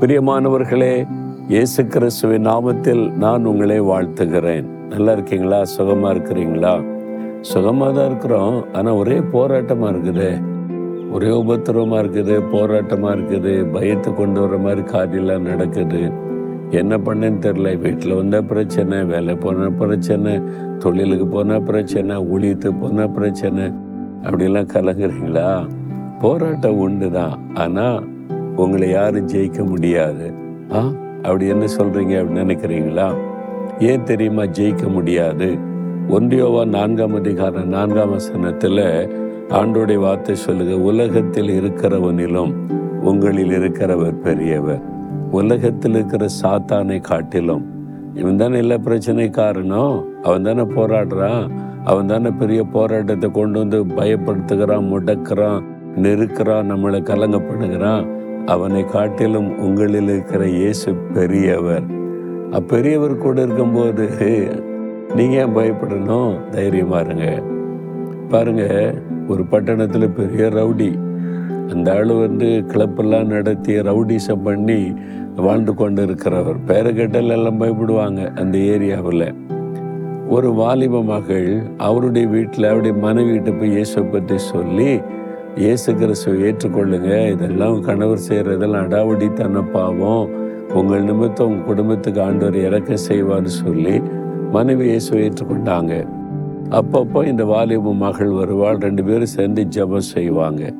பிரியமானவர்களே இயேசு கிறிஸ்துவின் நாமத்தில் நான் உங்களை வாழ்த்துகிறேன். நல்லா இருக்கீங்களா? சுகமா இருக்கிறீங்களா? சுகமாக தான் இருக்கிறோம். ஆனால் ஒரே போராட்டமாக இருக்குது. ஒரே உபத்திரவமாக இருக்குது போராட்டமாக இருக்குது பயத்தை கொண்டு வர மாதிரி காரியெல்லாம் நடக்குது. என்ன பண்ணேன்னு தெரில வீட்டில் வந்தால் பிரச்சனை வேலை போனால் பிரச்சனை தொழிலுக்கு போனால் பிரச்சனை ஊழியத்துக்கு போனால் பிரச்சனை. அப்படிலாம் கலங்குறீங்களா? போராட்டம் உண்டு தான் ஆனால் உங்களை யாரும் ஜெயிக்க முடியாது. ஆ? அப்படி என்ன சொல்கிறீங்க அப்படின்னு நினைக்கிறீங்களா? ஏன் தெரியுமா ஜெயிக்க முடியாது? ஒன்றியோவா நான்காம் அதிகாரம் நான்காம் வசனத்தில் ஆண்டோடைய வார்த்தை சொல்லுங்க உலகத்தில் இருக்கிறவனிலும் உங்களில் இருக்கிறவர் பெரியவர். உலகத்தில் இருக்கிற சாத்தானை காட்டிலும். இவன் தானே எல்லா பிரச்சனை காரணம்? அவன் தானே போராடுறான். அவன் தானே பெரிய போராட்டத்தை கொண்டு வந்து பயப்படுத்துகிறான் முடக்கிறான் நெருக்கிறான் நம்மளை கலங்கப்படுகிறான். அவனை காட்டிலும் உங்களில் இருக்கிற இயேசு பெரியவர். அப்பெரியவர் கூட இருக்கும்போது நீங்கள் ஏன் பயப்படணும்? தைரியமாக இருங்க. பாருங்க ஒரு பட்டணத்தில் பெரிய ரவுடி அந்த ஆள் வந்து கிளப்பெல்லாம் நடத்தி ரவுடிசம் பண்ணி வாழ்ந்து கொண்டு இருக்கிறவர் பேரை கேட்டால் எல்லாம் பயப்படுவாங்க அந்த ஏரியாவில். ஒரு வாலிப மகள் அவருடைய வீட்டில் அவருடைய மனைவிகிட்ட போய் இயேசுவை பற்றி சொல்லி இயேசு கிறிஸ்துவை ஏற்றுக்கொள்ளுங்க. இதெல்லாம் கணவர் செய்கிறதெல்லாம் அடாவடித்தன பாவம் உங்கள் நிமித்தம் உங்கள் குடும்பத்துக்கு ஆண்டவர் இறக்க செய்வார்னு சொல்லி மனைவி இயேசுவை ஏற்றுக்கொண்டாங்க. அப்பப்போ இந்த வாலிப மகள் வருவாள். ரெண்டு பேரும் சேர்ந்து ஜெபம் செய்வாங்க.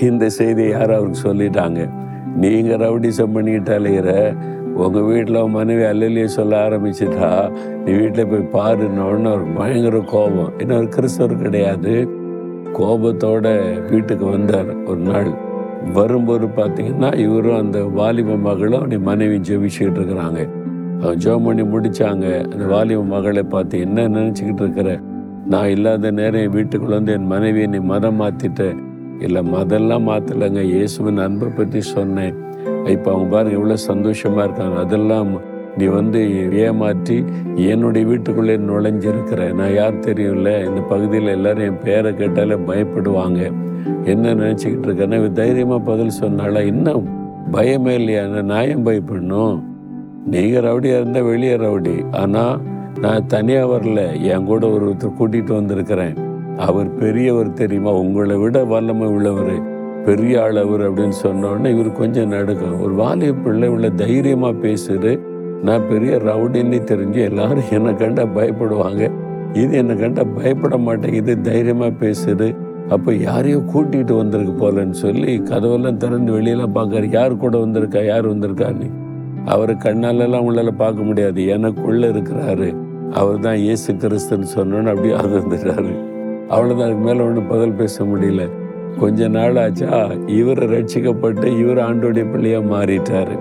இந்த செய்தியை யார் அவருக்கு சொல்லிட்டாங்க. நீங்கள் ரவுடிசம் பண்ணிக்கிட்டாலேற உங்கள் வீட்டில் மனைவி அல்லலையே சொல்ல ஆரம்பிச்சிட்டா நீ வீட்டில் போய் பாருன்னு. ஒரு பயங்கர கோபம். ஏன்னா ஒரு கிறிஸ்தவர் கிடையாது. கோபத்தோட வீட்டுக்கு வந்தார் ஒரு நாள். வரும்போது பார்த்தீங்கன்னா இவரும் அந்த வாலிப மகளும் அப்படி மனைவி ஜெபிச்சுக்கிட்டு இருக்கிறாங்க. அவன் ஜெபம் பண்ணி முடிச்சாங்க. அந்த வாலிப மகளை பார்த்து என்ன நினச்சிக்கிட்டு இருக்கிற? நான் இல்லாத நேரம் என் வீட்டுக்குள்ள வந்து என் மனைவியை நீ மதம் மாற்றிட்டேன் இல்லை மதெல்லாம் மாற்றலைங்க இயேசுவின் அன்பை பற்றி சொன்னேன். இப்போ அவங்க பாருங்க எவ்வளோ சந்தோஷமாக இருக்காங்க. அதெல்லாம் நீ வந்து ஏமாற்றி என்னுடைய வீட்டுக்குள்ளே நுழைஞ்சிருக்கிற. நான் யார் தெரியல இந்த பகுதியில் எல்லாரும் என் பேரை கேட்டாலே பயப்படுவாங்க. என்ன நினச்சிக்கிட்டு இருக்கேன்னா தைரியமாக பதில் சொன்னால இன்னும் பயமே இல்லையா? நான் பயப்படணும்? நீங்கள் ரவுடியாக இருந்தால் வெளியே ரவுடி. ஆனால் நான் தனியாக வரல. என் கூட ஒருத்தர் கூட்டிகிட்டு வந்திருக்கிறேன். அவர் பெரியவர் தெரியுமா? உங்களை விட வல்லமை உள்ளவர். பெரிய ஆள் அவர் அப்படின்னு சொன்னோடனே இவர் கொஞ்சம் நடுக்கும். ஒரு வாலிய பிள்ளை உள்ள தைரியமாக பேசுது. நான் பெரிய ரவுடின்னு தெரிஞ்சு எல்லாரும் என்னை கண்டா பயப்படுவாங்க. இது என்னை கண்டா பயப்பட மாட்டேங்குது தைரியமாக பேசுது. அப்போ யாரையோ கூட்டிகிட்டு வந்திருக்கு போலன்னு சொல்லி கதவெல்லாம் திறந்து வெளியெல்லாம் பார்க்காரு. யார் கூட வந்திருக்கா யார் வந்திருக்கான்னு. அவர் கண்ணாலெல்லாம் உள்ளால பார்க்க முடியாது. எனக்குள்ளே இருக்கிறாரு. அவர் தான் இயேசு கிறிஸ்துன்னு சொன்னோன்னு அப்படியே அது அவ்வளோதான் அதுக்கு மேலே ஒன்றும் பதில் பேச முடியல. கொஞ்ச நாள் ஆச்சா இவர் ரட்சிக்கப்பட்டு இவர் ஆண்டோடைய பிள்ளையாக மாறிட்டாரு.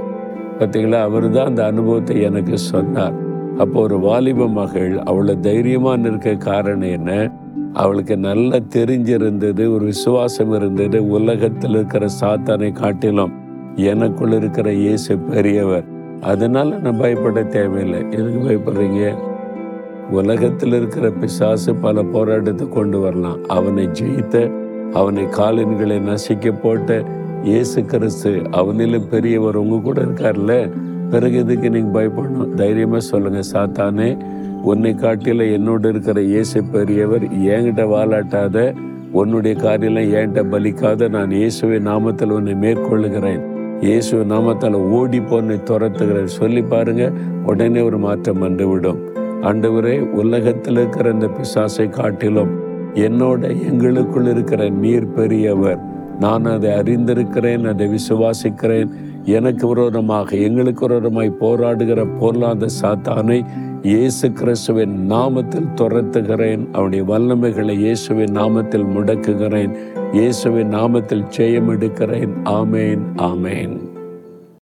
பார்த்தீங்களா அவர் தான் அந்த அனுபவத்தை எனக்கு சொன்னார். அப்போ ஒரு வாலிப மகள் அவளை தைரியமாக நிற்க காரணம் என்ன? அவளுக்கு நல்லா தெரிஞ்சிருந்தது ஒரு விசுவாசம் இருந்தது. உலகத்தில் இருக்கிற சாத்தானை காட்டிலும் எனக்குள்ள இருக்கிற இயேசு பெரியவர். அதனால நான் பயப்பட தேவையில்லை. எதுக்கு பயப்படுறீங்க? உலகத்தில் இருக்கிற பிசாசு பல போராட்டத்தை கொண்டு வரலாம். அவனை ஜெயித்த அவனை காலின்களை நசிக்க போட்ட இயேசு கிறிஸ்து அவனிலும் பெரியவர் உங்க கூட இருக்கார்ல? பிறகு எதுக்கு நீங்க பயப்படணும்? தைரியமா சொல்லுங்க சாத்தானே உன்னை காட்டில என்னோட இருக்கிற இயேசு பெரியவர் என்கிட்ட வாலாட்டாத உன்னுடைய காரியெல்லாம் என்கிட்ட பலிக்காத நான் இயேசுவை நாமத்தில் உன்னை மேற்கொள்ளுகிறேன். இயேசு நாமத்தால் ஓடி போன்னு துரத்துகிறேன். சொல்லி பாருங்க உடனே ஒரு மாற்றம் வந்துவிடும். ஆண்டவரே உலகத்தில் இருக்கிற இந்த பிசாசை காட்டிலும் என்னோட எங்களுக்குள் இருக்கிற நீர் பெரியவர் நான் அதை அறிந்திருக்கிறேன் அதை விசுவாசிக்கிறேன். எனக்கு விரோதமாக எங்களுக்கு விரோதமாய் போராடுகிற பொருளாத சாத்தானை இயேசு கிறிஸ்துவின் நாமத்தில் துரத்துகிறேன். அவனுடைய வல்லமைகளை இயேசுவின் நாமத்தில் முடக்குகிறேன். இயேசுவின் நாமத்தில் ஜெயம் எடுக்கிறேன் ஆமேன் ஆமேன்.